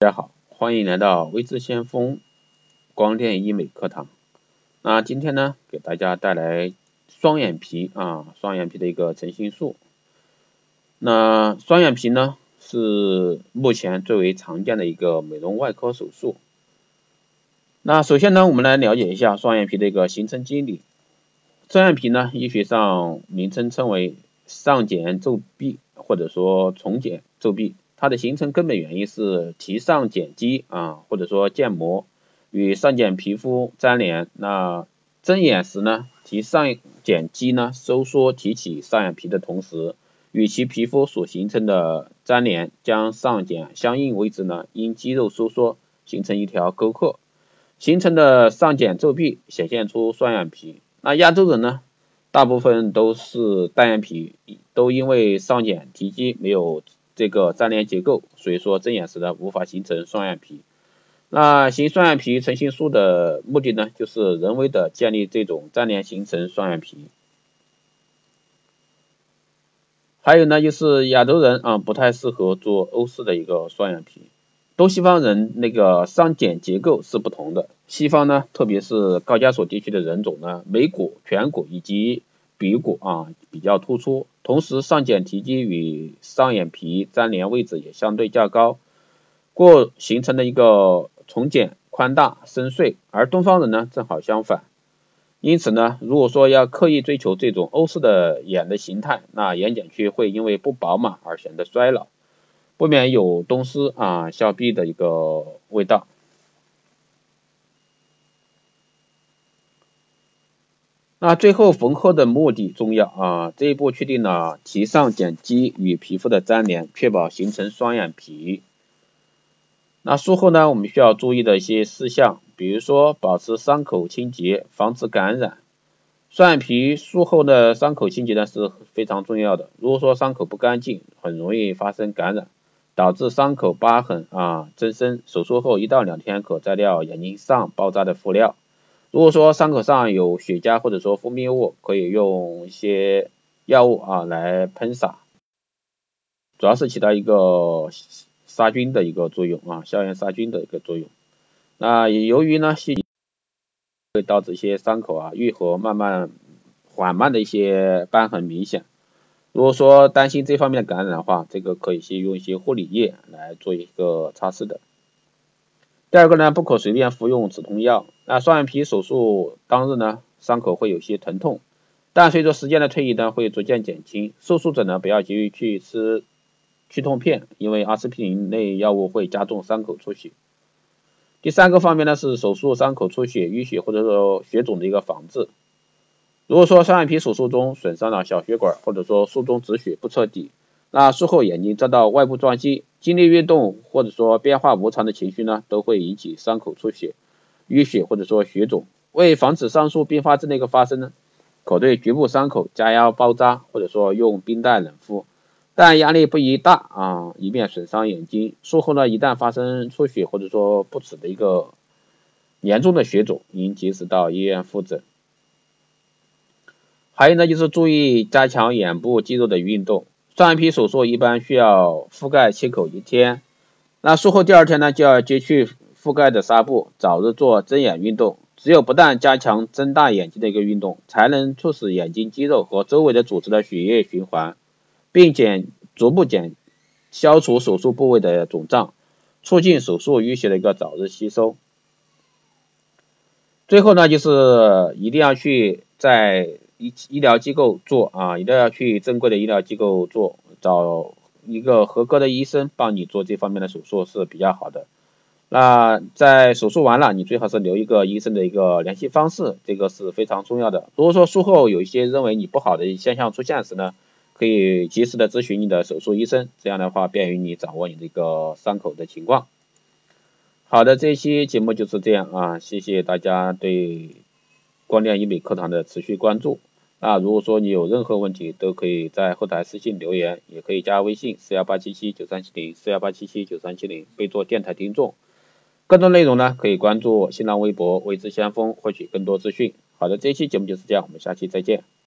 大家好，欢迎来到微知先锋光电医美课堂。那今天呢，给大家带来双眼皮啊，双眼皮的一个成形术。那双眼皮呢，是目前最为常见的一个美容外科手术。那首先呢，我们来了解一下双眼皮的一个形成机理。双眼皮呢，医学上名称称为上睑皱壁，或者说重睑皱壁。它的形成根本原因是提上睑肌啊，或者说腱膜与上睑皮肤粘连。那睁眼时呢，提上睑肌呢收缩提起上眼皮的同时，与其皮肤所形成的粘连将上睑相应位置呢因肌肉收缩形成一条沟壑，形成的上睑皱壁显现出双眼皮。那亚洲人呢，大部分都是单眼皮，都因为上睑提肌没有。这个粘连结构，所以说睁眼时呢无法形成双眼皮。那行双眼皮成形术的目的呢，就是人为的建立这种粘连，形成双眼皮。还有呢，就是亚洲人啊不太适合做欧式的一个双眼皮。东西方人那个上睑结构是不同的，西方呢，特别是高加索地区的人种呢，眉骨、颧骨以及鼻骨啊比较突出，同时上睑提肌与上眼皮粘连位置也相对较高，过形成的一个重睑宽大深邃，而东方人呢正好相反，因此呢，如果说要刻意追求这种欧式的眼的形态，那眼睑区会因为不饱满而显得衰老，不免有东施啊效颦的一个味道。那最后缝合的目的重要啊，这一步确定了提上睑肌与皮肤的粘连，确保形成双眼皮。那术后呢，我们需要注意的一些事项，比如说保持伤口清洁，防止感染。双眼皮术后的伤口清洁呢是非常重要的，如果说伤口不干净，很容易发生感染，导致伤口疤痕啊增生。手术后一到两天可摘掉眼睛上包扎的敷料。如果说伤口上有血痂或者说分泌物，可以用一些药物啊来喷洒，主要是起到一个杀菌的一个作用啊，消炎杀菌的一个作用。那由于呢细会导致一些伤口啊愈合慢慢缓慢的一些瘢痕明显。如果说担心这方面的感染的话，这个可以先用一些护理液来做一个擦拭的。第二个呢，不可随便服用止痛药。那双眼皮手术当日呢，伤口会有些疼痛，但随着时间的推移呢，会逐渐减轻。受术者呢，不要急于去吃去痛片，因为阿司匹林类药物会加重伤口出血。第三个方面呢，是手术伤口出血、淤血或者说血肿的一个防治。如果说双眼皮手术中损伤了小血管，或者说术中止血不彻底，那术后眼睛遭到外部撞击，经历运动或者说变化无常的情绪呢，都会引起伤口出血、淤血或者说血肿。为防止上述并发症的一个发生呢，可对局部伤口加压包扎，或者说用冰袋冷敷，但压力不宜大啊，以免损伤眼睛。术后呢，一旦发生出血或者说不止的一个严重的血肿，应及时到医院复诊。还有呢，就是注意加强眼部肌肉的运动。双眼皮手术一般需要覆盖切口一天，那术后第二天呢就要揭去覆盖的纱布，早日做睁眼运动。只有不断加强睁大眼睛的一个运动，才能促使眼睛肌肉和周围的组织的血液循环，并减逐步减消除手术部位的肿胀，促进手术淤血的一个早日吸收。最后呢，就是一定要去在。医医疗机构做啊，一定要去正规的医疗机构做，找一个合格的医生帮你做这方面的手术是比较好的。那在手术完了，你最好是留一个医生的一个联系方式，这个是非常重要的。如果说术后有一些认为你不好的现象出现时呢，可以及时的咨询你的手术医生，这样的话便于你掌握你这个伤口的情况。好的，这期节目就是这样啊，谢谢大家对光电医美课堂的持续关注。那如果说你有任何问题，都可以在后台私信留言，也可以加微信四幺八七七九三七零四幺八七七九三七零，备注电台听众。更多内容呢，可以关注新浪微博未知先锋，获取更多资讯。好的，这期节目就是这样，我们下期再见。